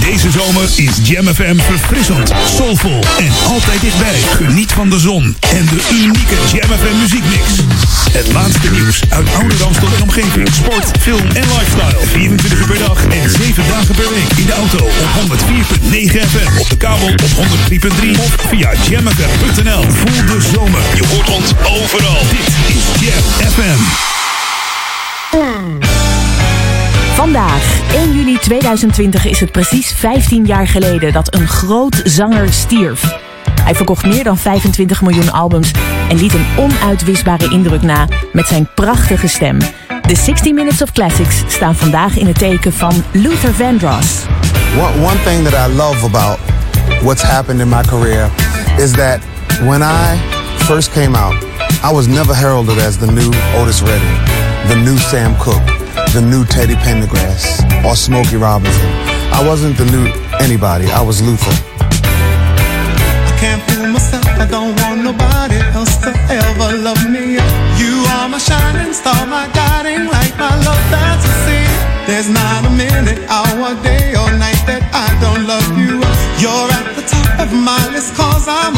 Deze zomer is Jam FM verfrissend, soulvol en altijd dichtbij. Geniet van de zon en de unieke Jam FM muziekmix. Het laatste nieuws uit oude Ramstel en omgeving. Sport, film en lifestyle. 24 uur per dag en 7 dagen per week. In de auto op 104.9 FM. Op de kabel op 103.3 of via jamfm.nl. Voel de zomer. Je hoort ons overal. Dit is Jam FM. Vandaag, 1 juli 2020, is het precies 15 jaar geleden dat een groot zanger stierf. Hij verkocht meer dan 25 miljoen albums en liet een onuitwisbare indruk na met zijn prachtige stem. De 60 Minutes of Classics staan vandaag in het teken van Luther Vandross. One, one thing that I love about what's happened in my career is that when I first came out, I was never heralded as the new Otis Redding, the new Sam Cooke, the new Teddy Pendergrass, or Smokey Robinson. I wasn't the new anybody. I was Luther. I can't fool myself. I don't want nobody else to ever love me. You are my shining star, my guiding light, my love that's fantasy. There's not a minute, hour, day, or night that I don't love you. You're at the top of my list, cause I'm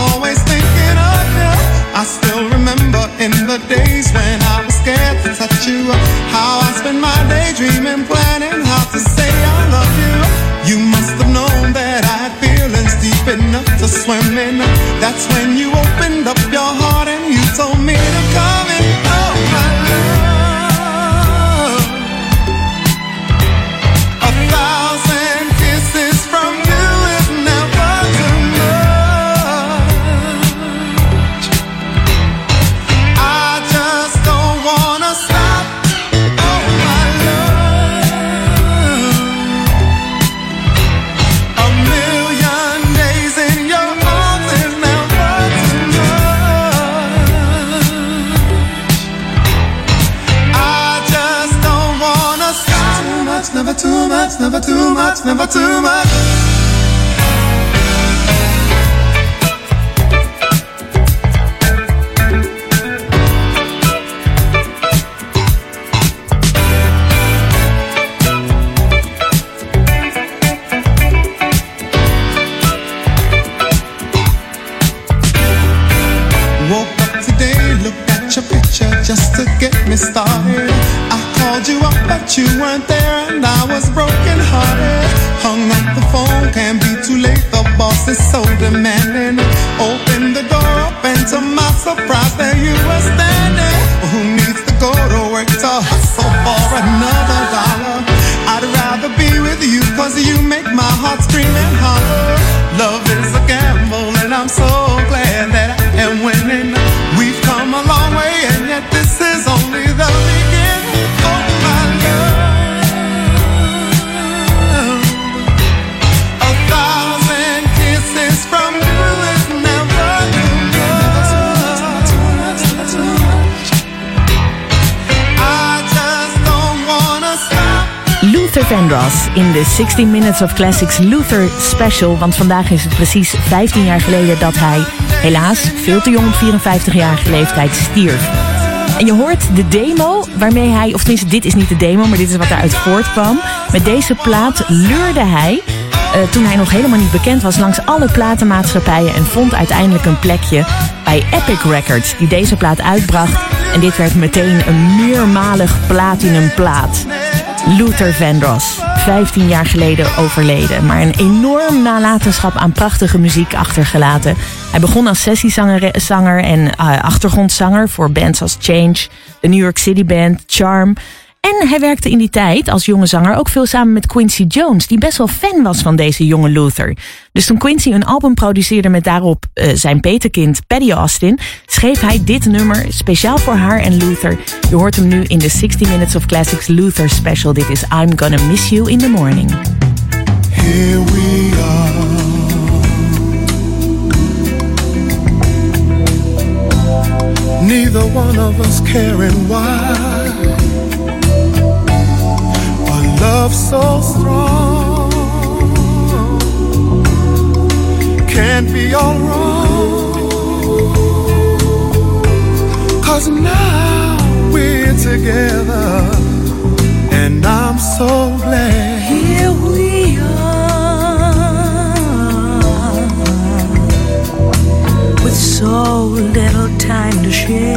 Luther Vandross in de 16 Minutes of Classics Luther Special. Want vandaag is het precies 15 jaar geleden dat hij, helaas veel te jong op 54-jarige leeftijd, stierf. En je hoort de demo waarmee hij, of tenminste dit is niet de demo, maar dit is wat eruit voortkwam. Met deze plaat leurde hij, eh, toen hij nog helemaal niet bekend was, langs alle platenmaatschappijen en vond uiteindelijk een plekje bij Epic Records, die deze plaat uitbracht. En dit werd meteen een meermalig platinum plaat. Luther Vandross, 15 jaar geleden overleden, maar een enorm nalatenschap aan prachtige muziek achtergelaten. Hij begon als sessiezanger zanger en eh, achtergrondzanger voor bands als Change, de New York City Band, Charm. En hij werkte in die tijd als jonge zanger ook veel samen met Quincy Jones, die best wel fan was van deze jonge Luther. Dus toen Quincy een album produceerde met daarop eh, zijn peterkind Paddy Austin, schreef hij dit nummer speciaal voor haar en Luther. Je hoort hem nu in de 60 Minutes of Classics Luther special. Dit is I'm Gonna Miss You in the Morning. Here we are. Neither one of us caring why. love so strong can't be all wrong. Cause now we're together, and I'm so glad. Here we are with so little time to share.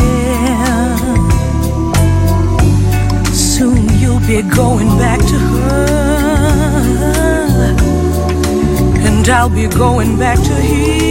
Soon you'll be going back. I'll be going back to him.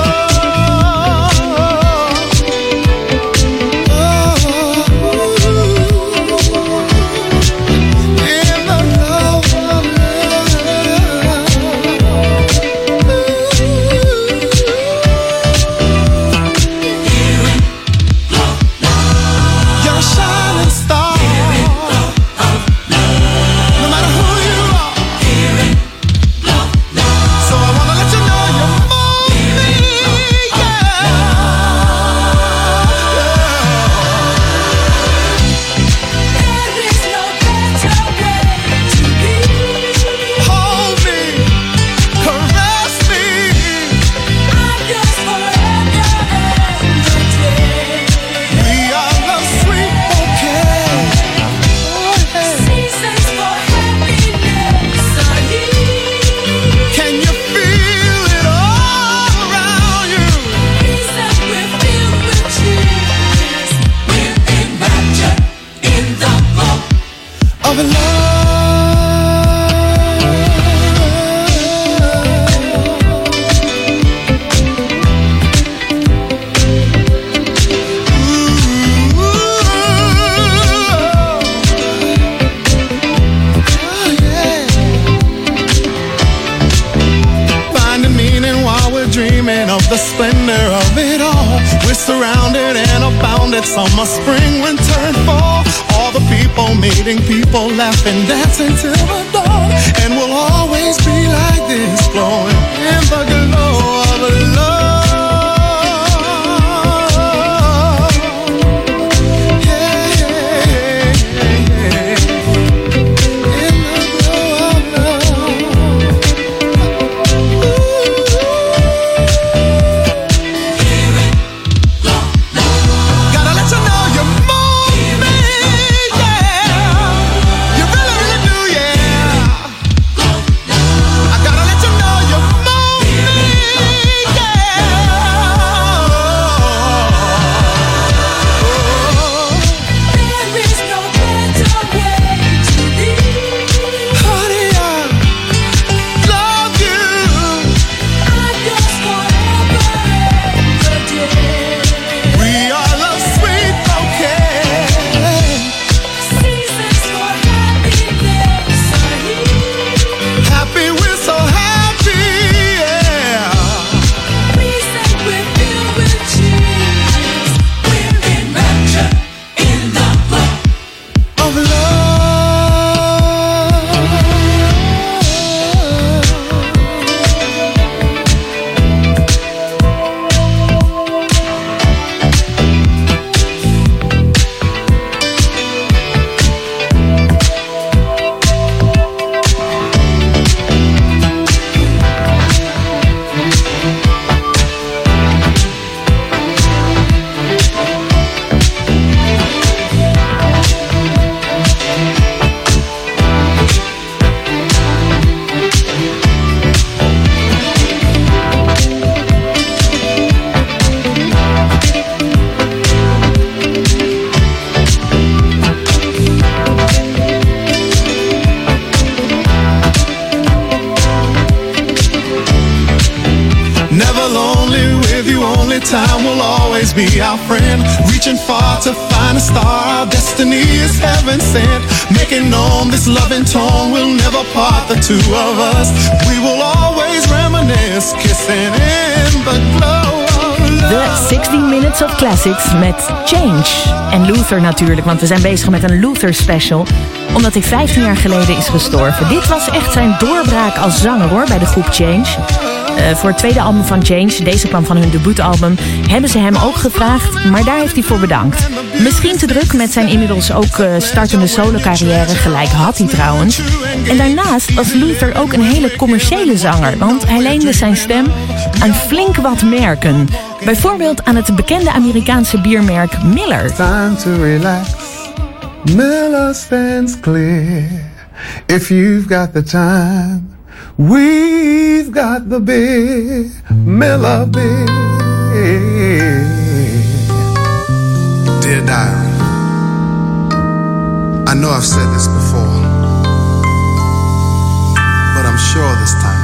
Met Change. En Luther natuurlijk, want we zijn bezig met een Luther special. Omdat hij 15 jaar geleden is gestorven. Dit was echt zijn doorbraak als zanger hoor, bij de groep Change. Uh, voor het tweede album van Change, deze kwam van hun debuutalbum, hebben ze hem ook gevraagd, maar daar heeft hij voor bedankt. Misschien te druk met zijn inmiddels ook uh, startende solo-carrière, gelijk had hij trouwens. En daarnaast was Luther ook een hele commerciële zanger, want hij leende zijn stem aan flink wat merken. Bijvoorbeeld aan het bekende Amerikaanse biermerk Miller. Time to relax. Miller stands clear. If you've got the time. We've got the big Miller beer. Dear diary, I know I've said this before, but I'm sure this time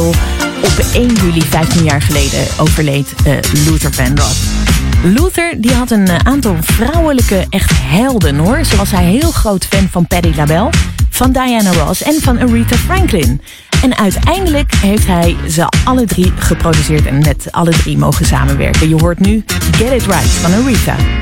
Op 1 juli 15 jaar geleden overleed uh, Luther Vandross. Luther die had een eh, aantal vrouwelijke echt helden hoor. Zo was hij heel groot fan van Patti LaBelle, van Diana Ross en van Aretha Franklin. En uiteindelijk heeft hij ze alle drie geproduceerd en met alle drie mogen samenwerken. Je hoort nu Get It Right van Aretha.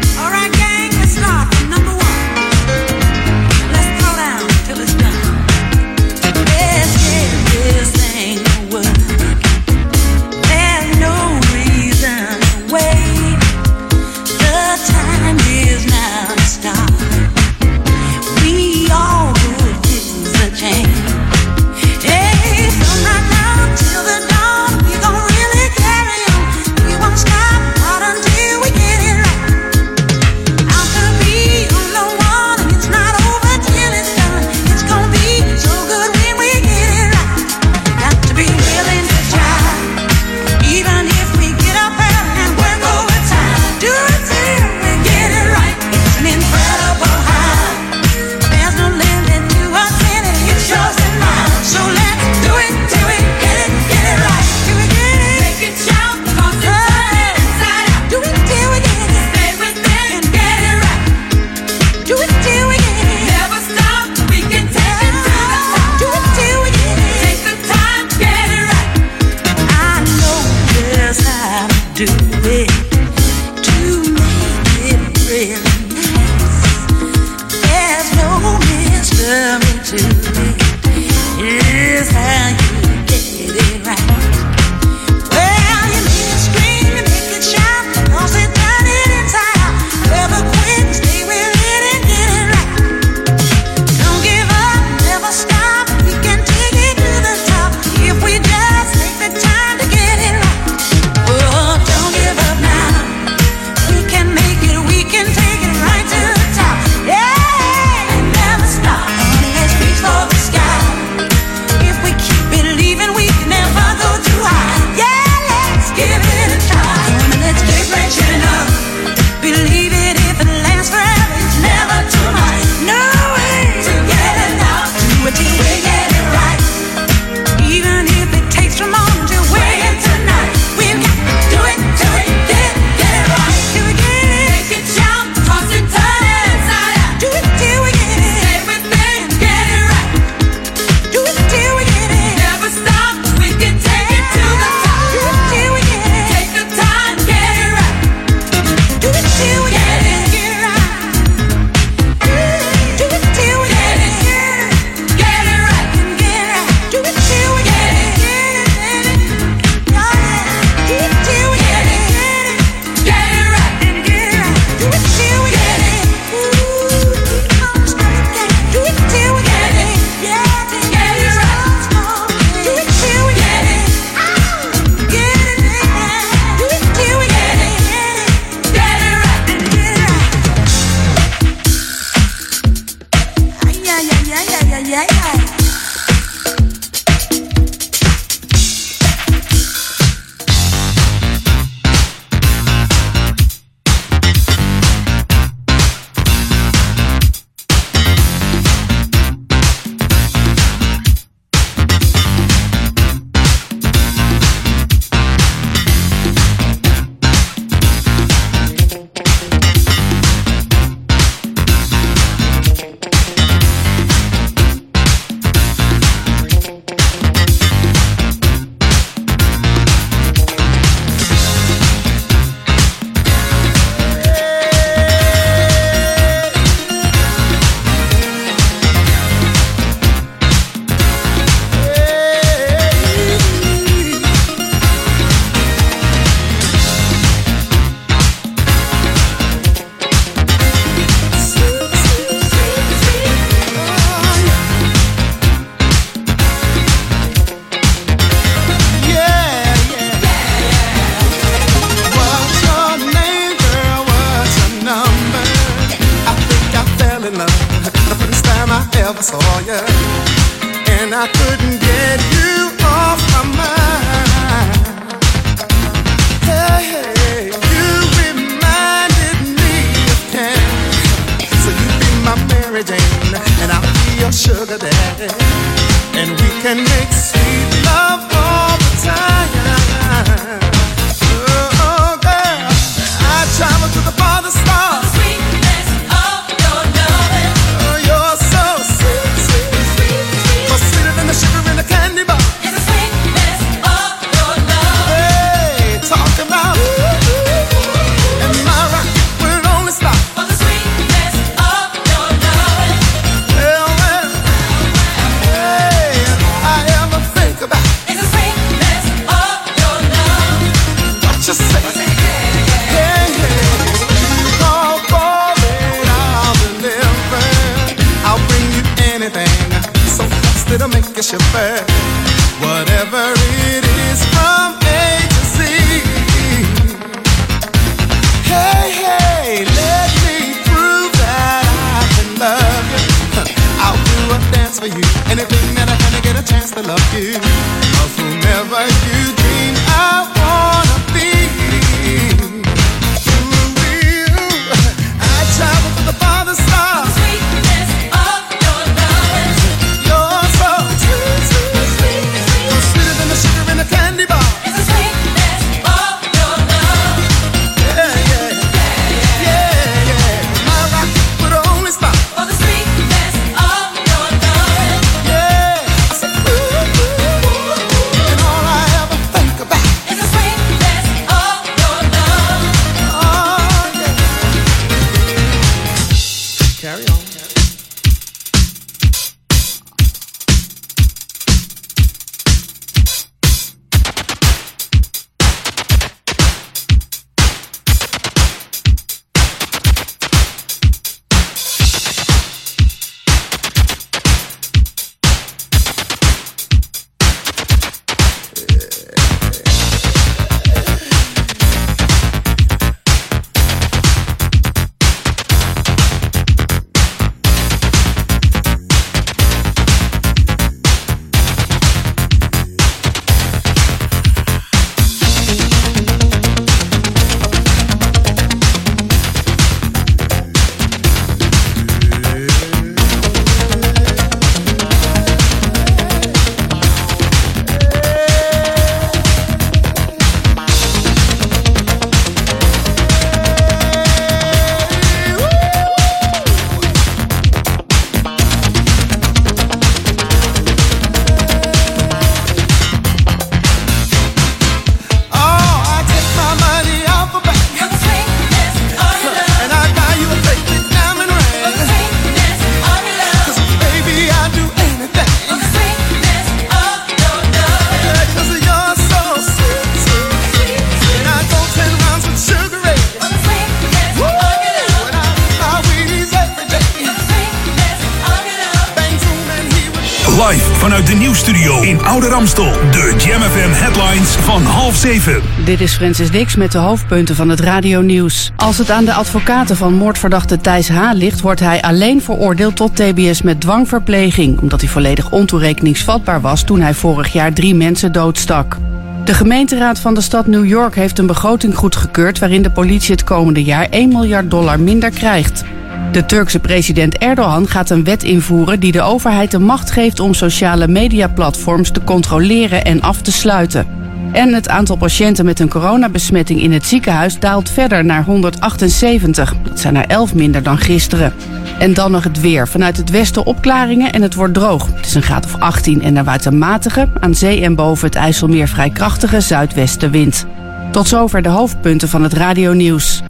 Dit is Francis Dix met de hoofdpunten van het radionieuws. Als het aan de advocaten van moordverdachte Thijs H. ligt... wordt hij alleen veroordeeld tot tbs met dwangverpleging... omdat hij volledig ontoerekeningsvatbaar was... toen hij vorig jaar drie mensen doodstak. De gemeenteraad van de stad New York heeft een begroting goedgekeurd... waarin de politie het komende jaar 1 miljard dollar minder krijgt. De Turkse president Erdogan gaat een wet invoeren die de overheid de macht geeft om sociale mediaplatforms te controleren en af te sluiten. En het aantal patiënten met een coronabesmetting in het ziekenhuis daalt verder naar 178. Dat zijn er 11 minder dan gisteren. En dan nog het weer. Vanuit het westen opklaringen en het wordt droog. Het is een graad of 18 en er waait een matige, aan zee en boven het IJsselmeer vrij krachtige zuidwestenwind. Tot zover de hoofdpunten van het radionieuws.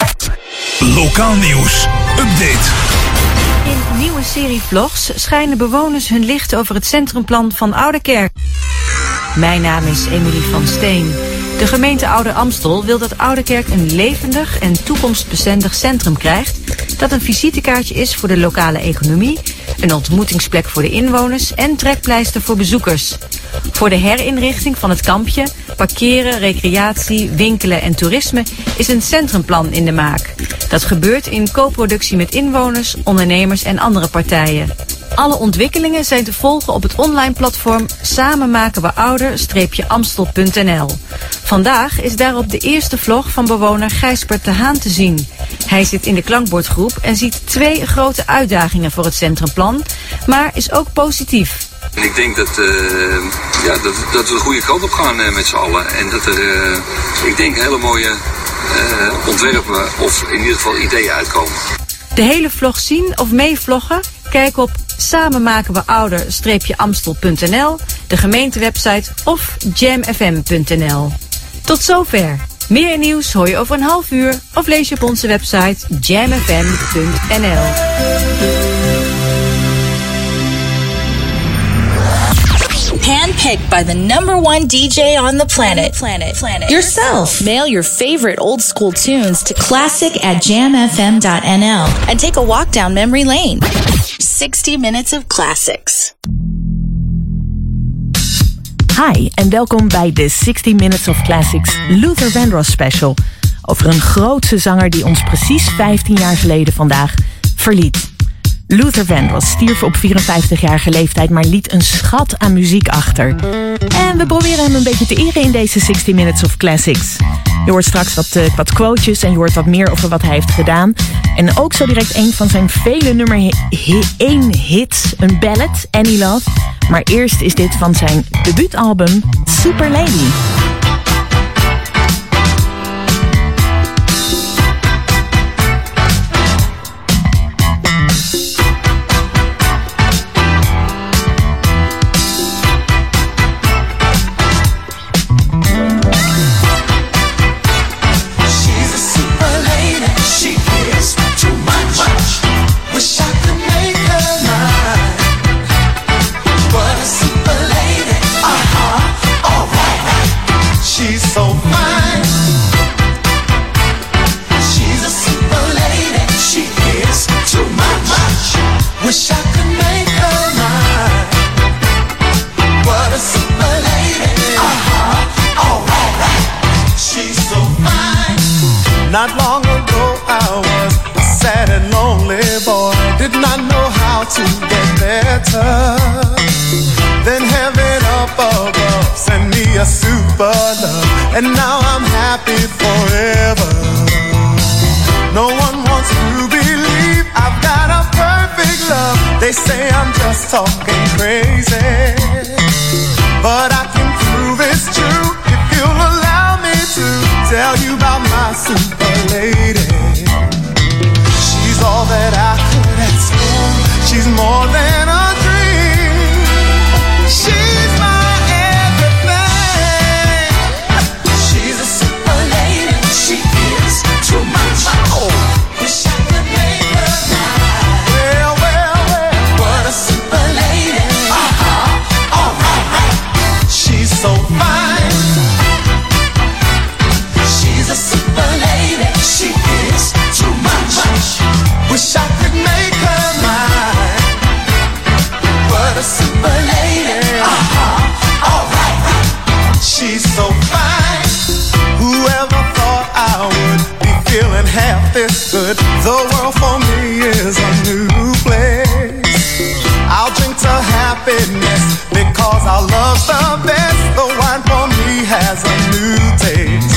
Lokaal nieuws. Update. In nieuwe serie vlogs schijnen bewoners hun licht over het centrumplan van Oudekerk. Mijn naam is Emilie van Steen. De gemeente Oude Amstel wil dat Oudekerk een levendig en toekomstbestendig centrum krijgt... dat een visitekaartje is voor de lokale economie, een ontmoetingsplek voor de inwoners en trekpleister voor bezoekers. Voor de herinrichting van het kampje, parkeren, recreatie, winkelen en toerisme is een centrumplan in de maak. Dat gebeurt in co-productie met inwoners, ondernemers en andere partijen. Alle ontwikkelingen zijn te volgen op het online platform Samen maken we ouder-amstel.nl. Vandaag is daarop de eerste vlog van bewoner Gijsbert de Haan te zien. Hij zit in de klankbordgroep en ziet twee grote uitdagingen voor het centrumplan, maar is ook positief. Ik denk dat, uh, ja, dat, dat we de goede kant op gaan uh, met z'n allen. En dat er, uh, ik denk, hele mooie ontwerpen of in ieder geval ideeën uitkomen. De hele vlog zien of meevloggen? Kijk op Samen maken we ouder-amstel.nl, de gemeentewebsite of jamfm.nl. Tot zover. Meer nieuws hoor je over een half uur of lees je op onze website jamfm.nl. handpicked by the number one DJ on the planet. Planet. Planet. Yourself. Mail your favorite old school tunes to classic at jamfm.nl and take a walk down memory lane. 60 minutes of classics. Hi en welkom bij de 60 Minutes of Classics Luther Vandross special. Over een grootse zanger die ons precies 15 jaar geleden vandaag verliet. Luther Vandross stierf op 54-jarige leeftijd, maar liet een schat aan muziek achter. En we proberen hem een beetje te eren in deze 60 Minutes of Classics. Je hoort straks wat, uh, wat quotejes en je hoort wat meer over wat hij heeft gedaan. En ook zo direct een van zijn vele nummer 1 hits, een ballad, Any Love. Maar eerst is dit van zijn debuutalbum Super Lady. Better. Then heaven above sent me a super love, and now I'm happy forever. No one wants to believe I've got a perfect love. They say I'm just talking crazy, but I can prove it's true if you'll allow me to tell you about my super lady. She's all that I could ask for. She's more than good? The world for me is a new place. I'll drink to happiness because our love's the best. The wine for me has a new taste.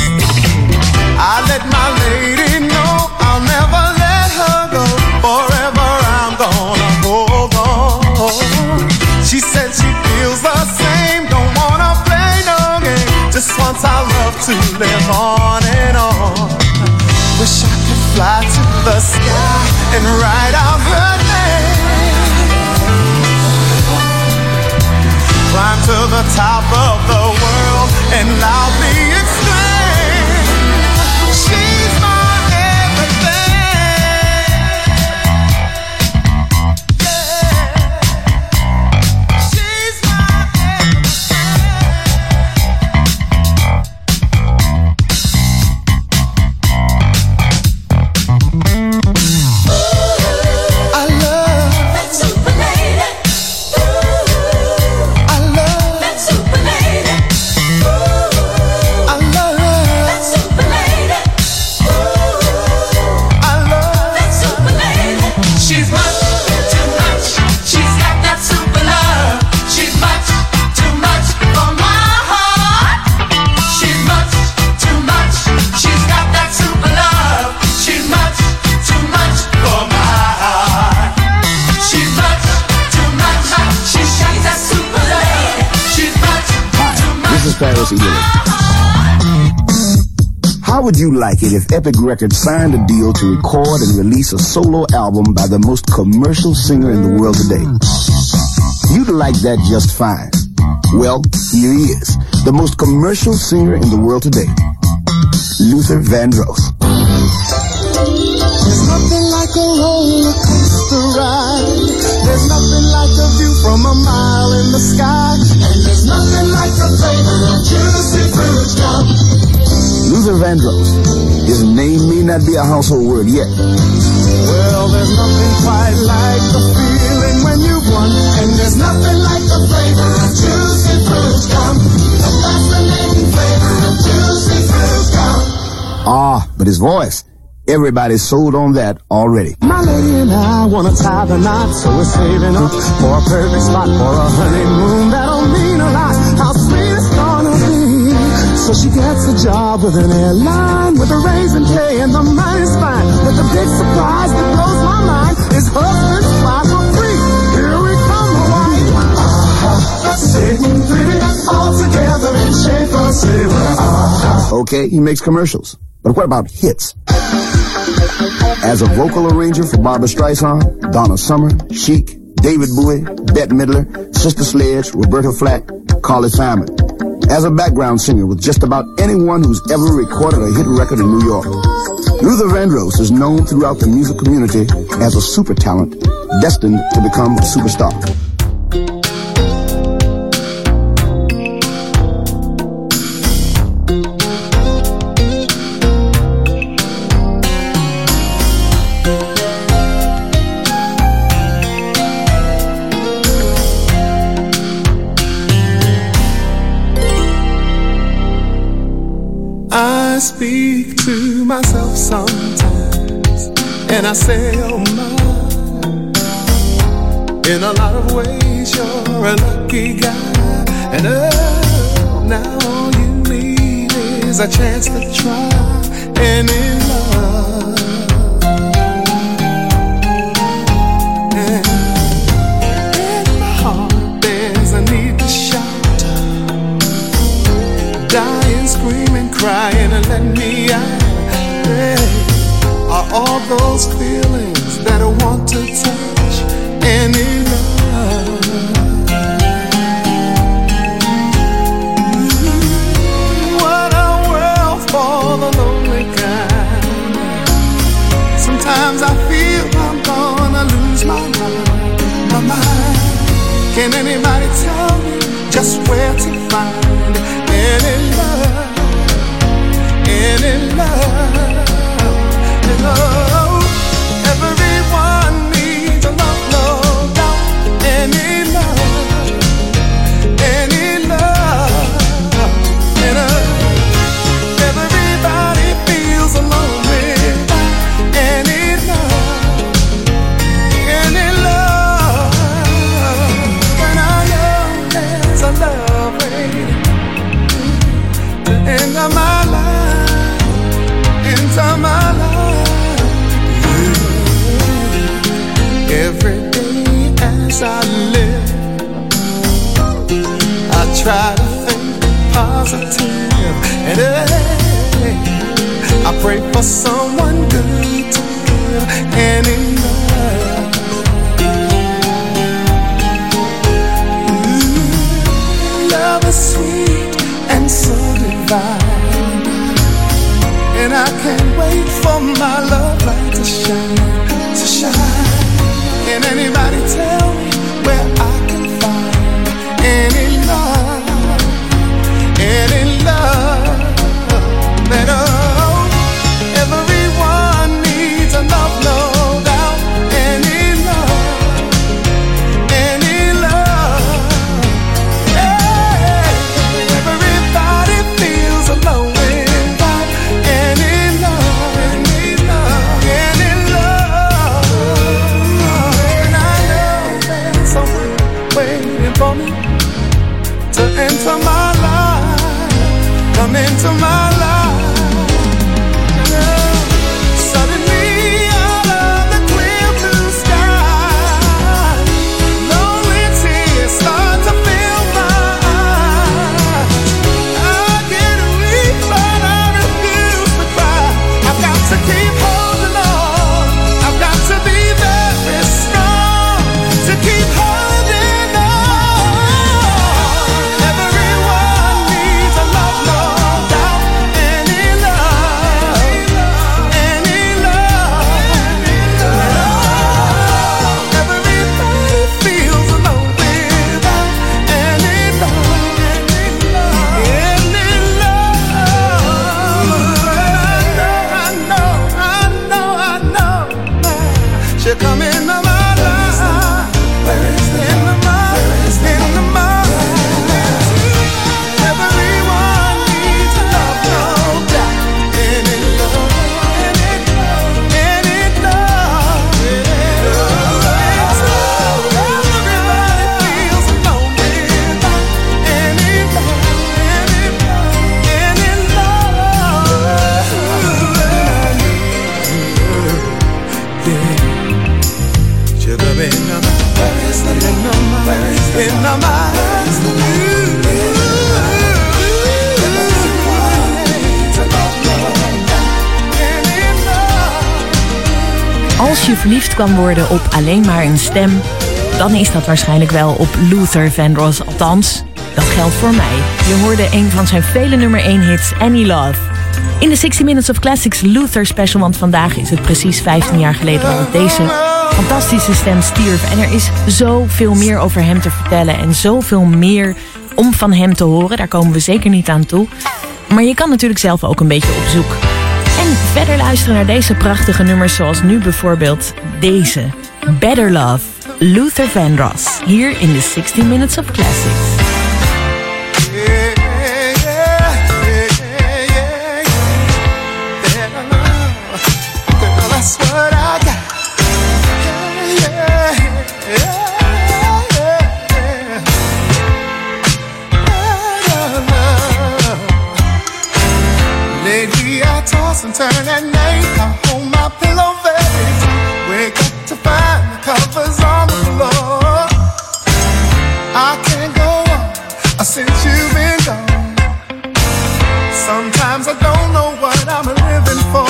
I let my lady know I'll never let her go. Forever I'm gonna hold on. She said she feels the same, don't wanna play no game. Just wants our love to live on on. Fly to the sky and ride out her you if Epic Records signed a deal to record and release a solo album by the most commercial singer in the world today? You'd like that just fine. Well, here he is, the most commercial singer in the world today, Luther Vandross. There's nothing like a roller coaster ride. There's nothing like a view from a mile in the sky. And there's nothing like the flavor of juicy fruit gum. Luther Vandross. His name may not be a household word yet. Well, there's nothing quite like the feeling when you've won. And there's nothing like the flavor of juicy fruit gum. The fascinating flavor of juicy fruit gum. Ah, but his voice. Everybody's sold on that already. My lady and I wanna tie the knot, so we're saving up for a perfect spot for a honeymoon that'll mean a lot. How So she gets a job with an airline with a raising pay and the money's fine. But the big surprise that blows my mind is husband's fly for free. Here we come, Hawaii. Uh-huh. Sitting pretty all together in shape for silver. Uh-huh. Okay, he makes commercials. But what about hits? As a vocal arranger for Barbara Streisand, Donna Summer, Chic, David Bowie, Bette Midler, Sister Sledge, Roberta Flack, Carly Simon. As a background singer with just about anyone who's ever recorded a hit record in New York. Luther Vandross is known throughout the music community as a super talent destined to become a superstar. Speak to myself sometimes, and I say, oh my. In a lot of ways, you're a lucky guy, and oh, now all you need is a chance to try and in love. And I can't wait for my love light to shine, to shine. Can anybody tell me where I can find any love, any love that kan worden op alleen maar een stem, dan is dat waarschijnlijk wel op Luther Vandross. Althans, dat geldt voor mij. Je hoorde een van zijn vele nummer 1 hits, Any Love. In de 60 Minutes of Classics Luther special, want vandaag is het precies 15 jaar geleden dat deze fantastische stem stierf. En er is zoveel meer over hem te vertellen en zoveel meer om van hem te horen. Daar komen we zeker niet aan toe. Maar je kan natuurlijk zelf ook een beetje op zoek. En verder luisteren naar deze prachtige nummers zoals nu bijvoorbeeld deze. Better Love, Luther Vandross. Hier in de 60 Minutes of Classics. I can't go on since you've been gone. Sometimes I don't know what I'm living for.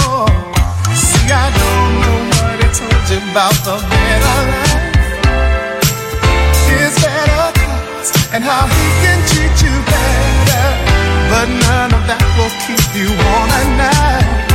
See, I don't know what told you about the better life. His better and how he can treat you better. But none of that will keep you at night.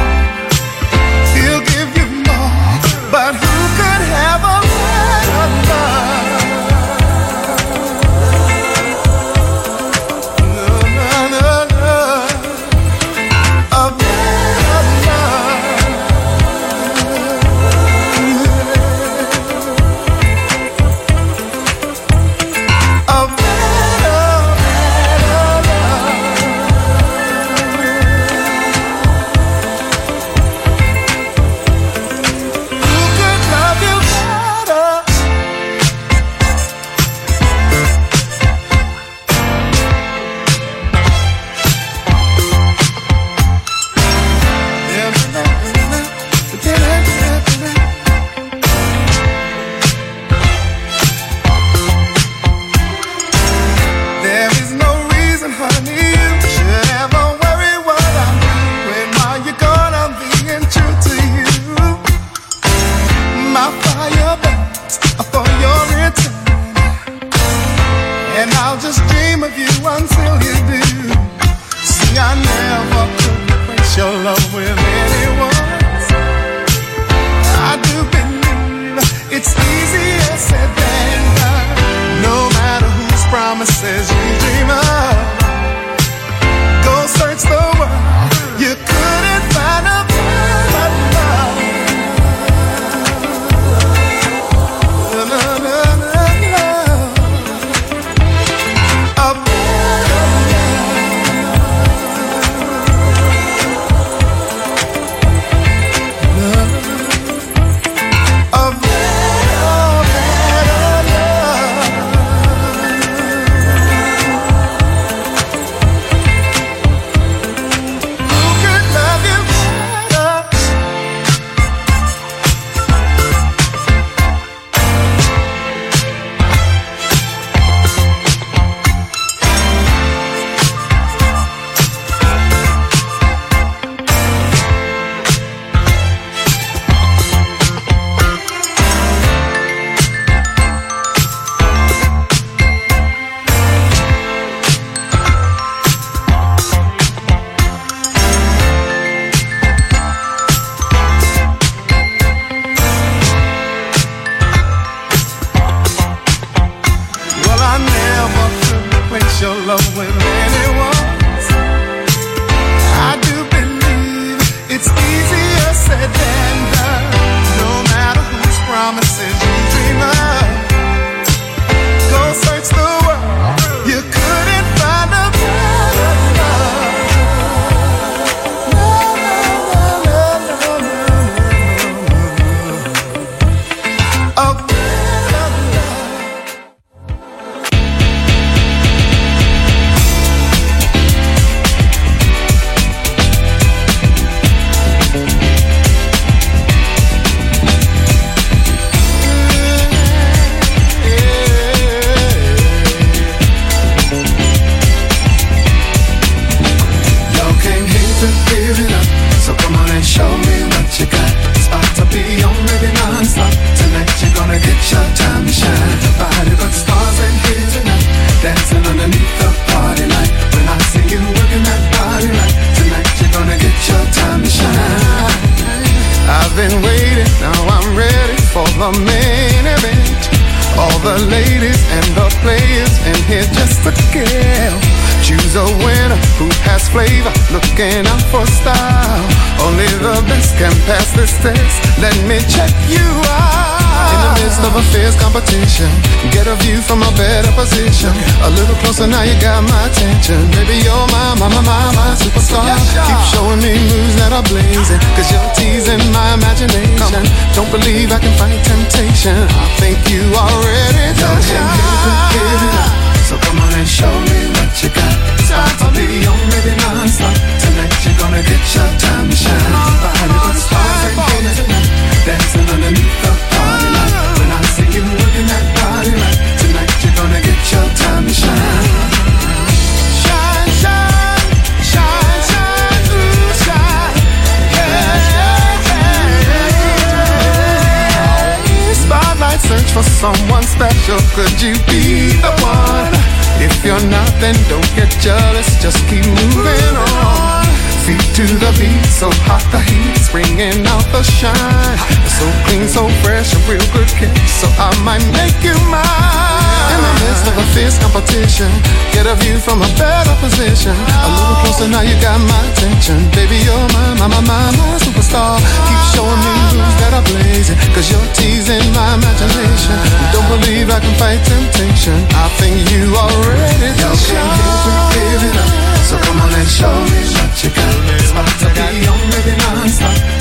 Someone special. Could you be the one? If you're not, then don't get jealous. Just keep moving on. Feet to the beat, so hot the heat's bringing out the shine. So clean, so fresh, a real good kick. So I might make you mine. In the midst of a fierce competition, get a view from a better position. A little closer now, you got my attention. Baby, you're my, my, my, my, my superstar. Keep showing me moves that are blazing, cause you're teasing my imagination. Don't believe I can fight temptation. I think you are ready to shine. Give it up. So come on and show me what you got. It's about to be on.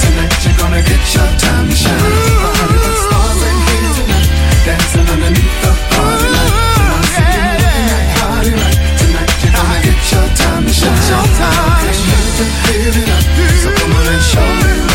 Tonight you're gonna get your time to shine. Stars tonight. Dancing underneath the party. Tonight you're gonna get time to shine. Your time to shine. So come on and show me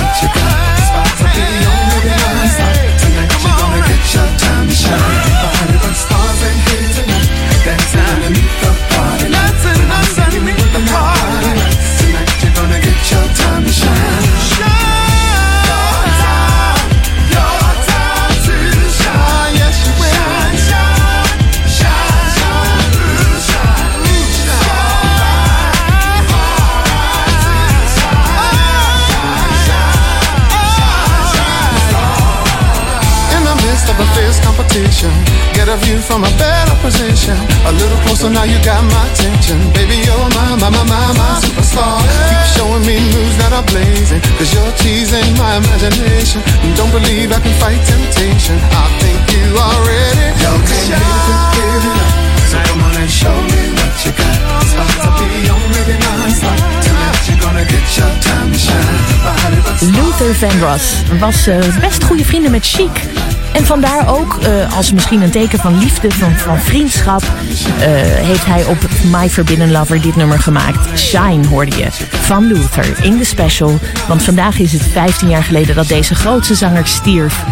view from a better position. A little closer now, you got my attention. Baby, you're my, my, my, my, my superstar. Keep showing me moves that are blazing, cause you're teasing my imagination. Don't believe I can fight temptation. I think you are ready to shine. Give it up. So come on and show me what you got. It's about to be on, baby, non-stop. Tonight you're gonna get your time to shine. Luther Vandross was eh, best goede vrienden met Chic. En vandaar ook, eh, als misschien een teken van liefde, van, van vriendschap, eh, heeft hij op My Forbidden Lover dit nummer gemaakt. Shine hoorde je, van Luther in de special. Want vandaag is het 15 jaar geleden dat deze grootste zanger stierf.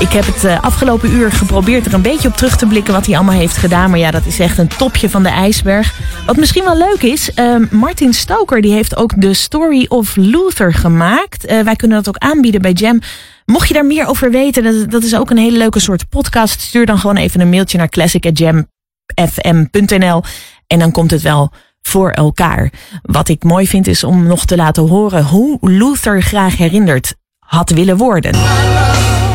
Ik heb het eh, afgelopen uur geprobeerd er een beetje op terug te blikken wat hij allemaal heeft gedaan. Maar ja, dat is echt een topje van de ijsberg. Wat misschien wel leuk is, eh, Martin Stoker die heeft ook de Story of Luther gemaakt. Eh, wij kunnen dat ook aanbieden bij Jam. Mocht je daar meer over weten, dat, dat is ook een hele leuke soort podcast. Stuur dan gewoon even een mailtje naar classic.jamfm.nl en dan komt het wel voor elkaar. Wat ik mooi vind is om nog te laten horen hoe Luther graag herinnerd had willen worden.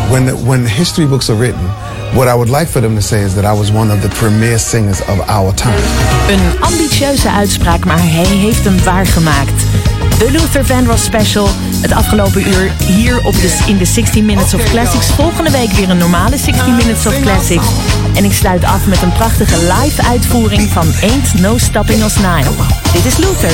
When, when history books are written, what I would like for them to say is that I was one of the premier singers of our time. Een ambitieuze uitspraak, maar hij heeft hem waargemaakt. De Luther Vandross special. Het afgelopen uur hier op de, in de 16 Minutes of Classics. Volgende week weer een normale 16 Minutes of Classics. En ik sluit af met een prachtige live uitvoering van Ain't No Stopping Us Now. Dit is Luther.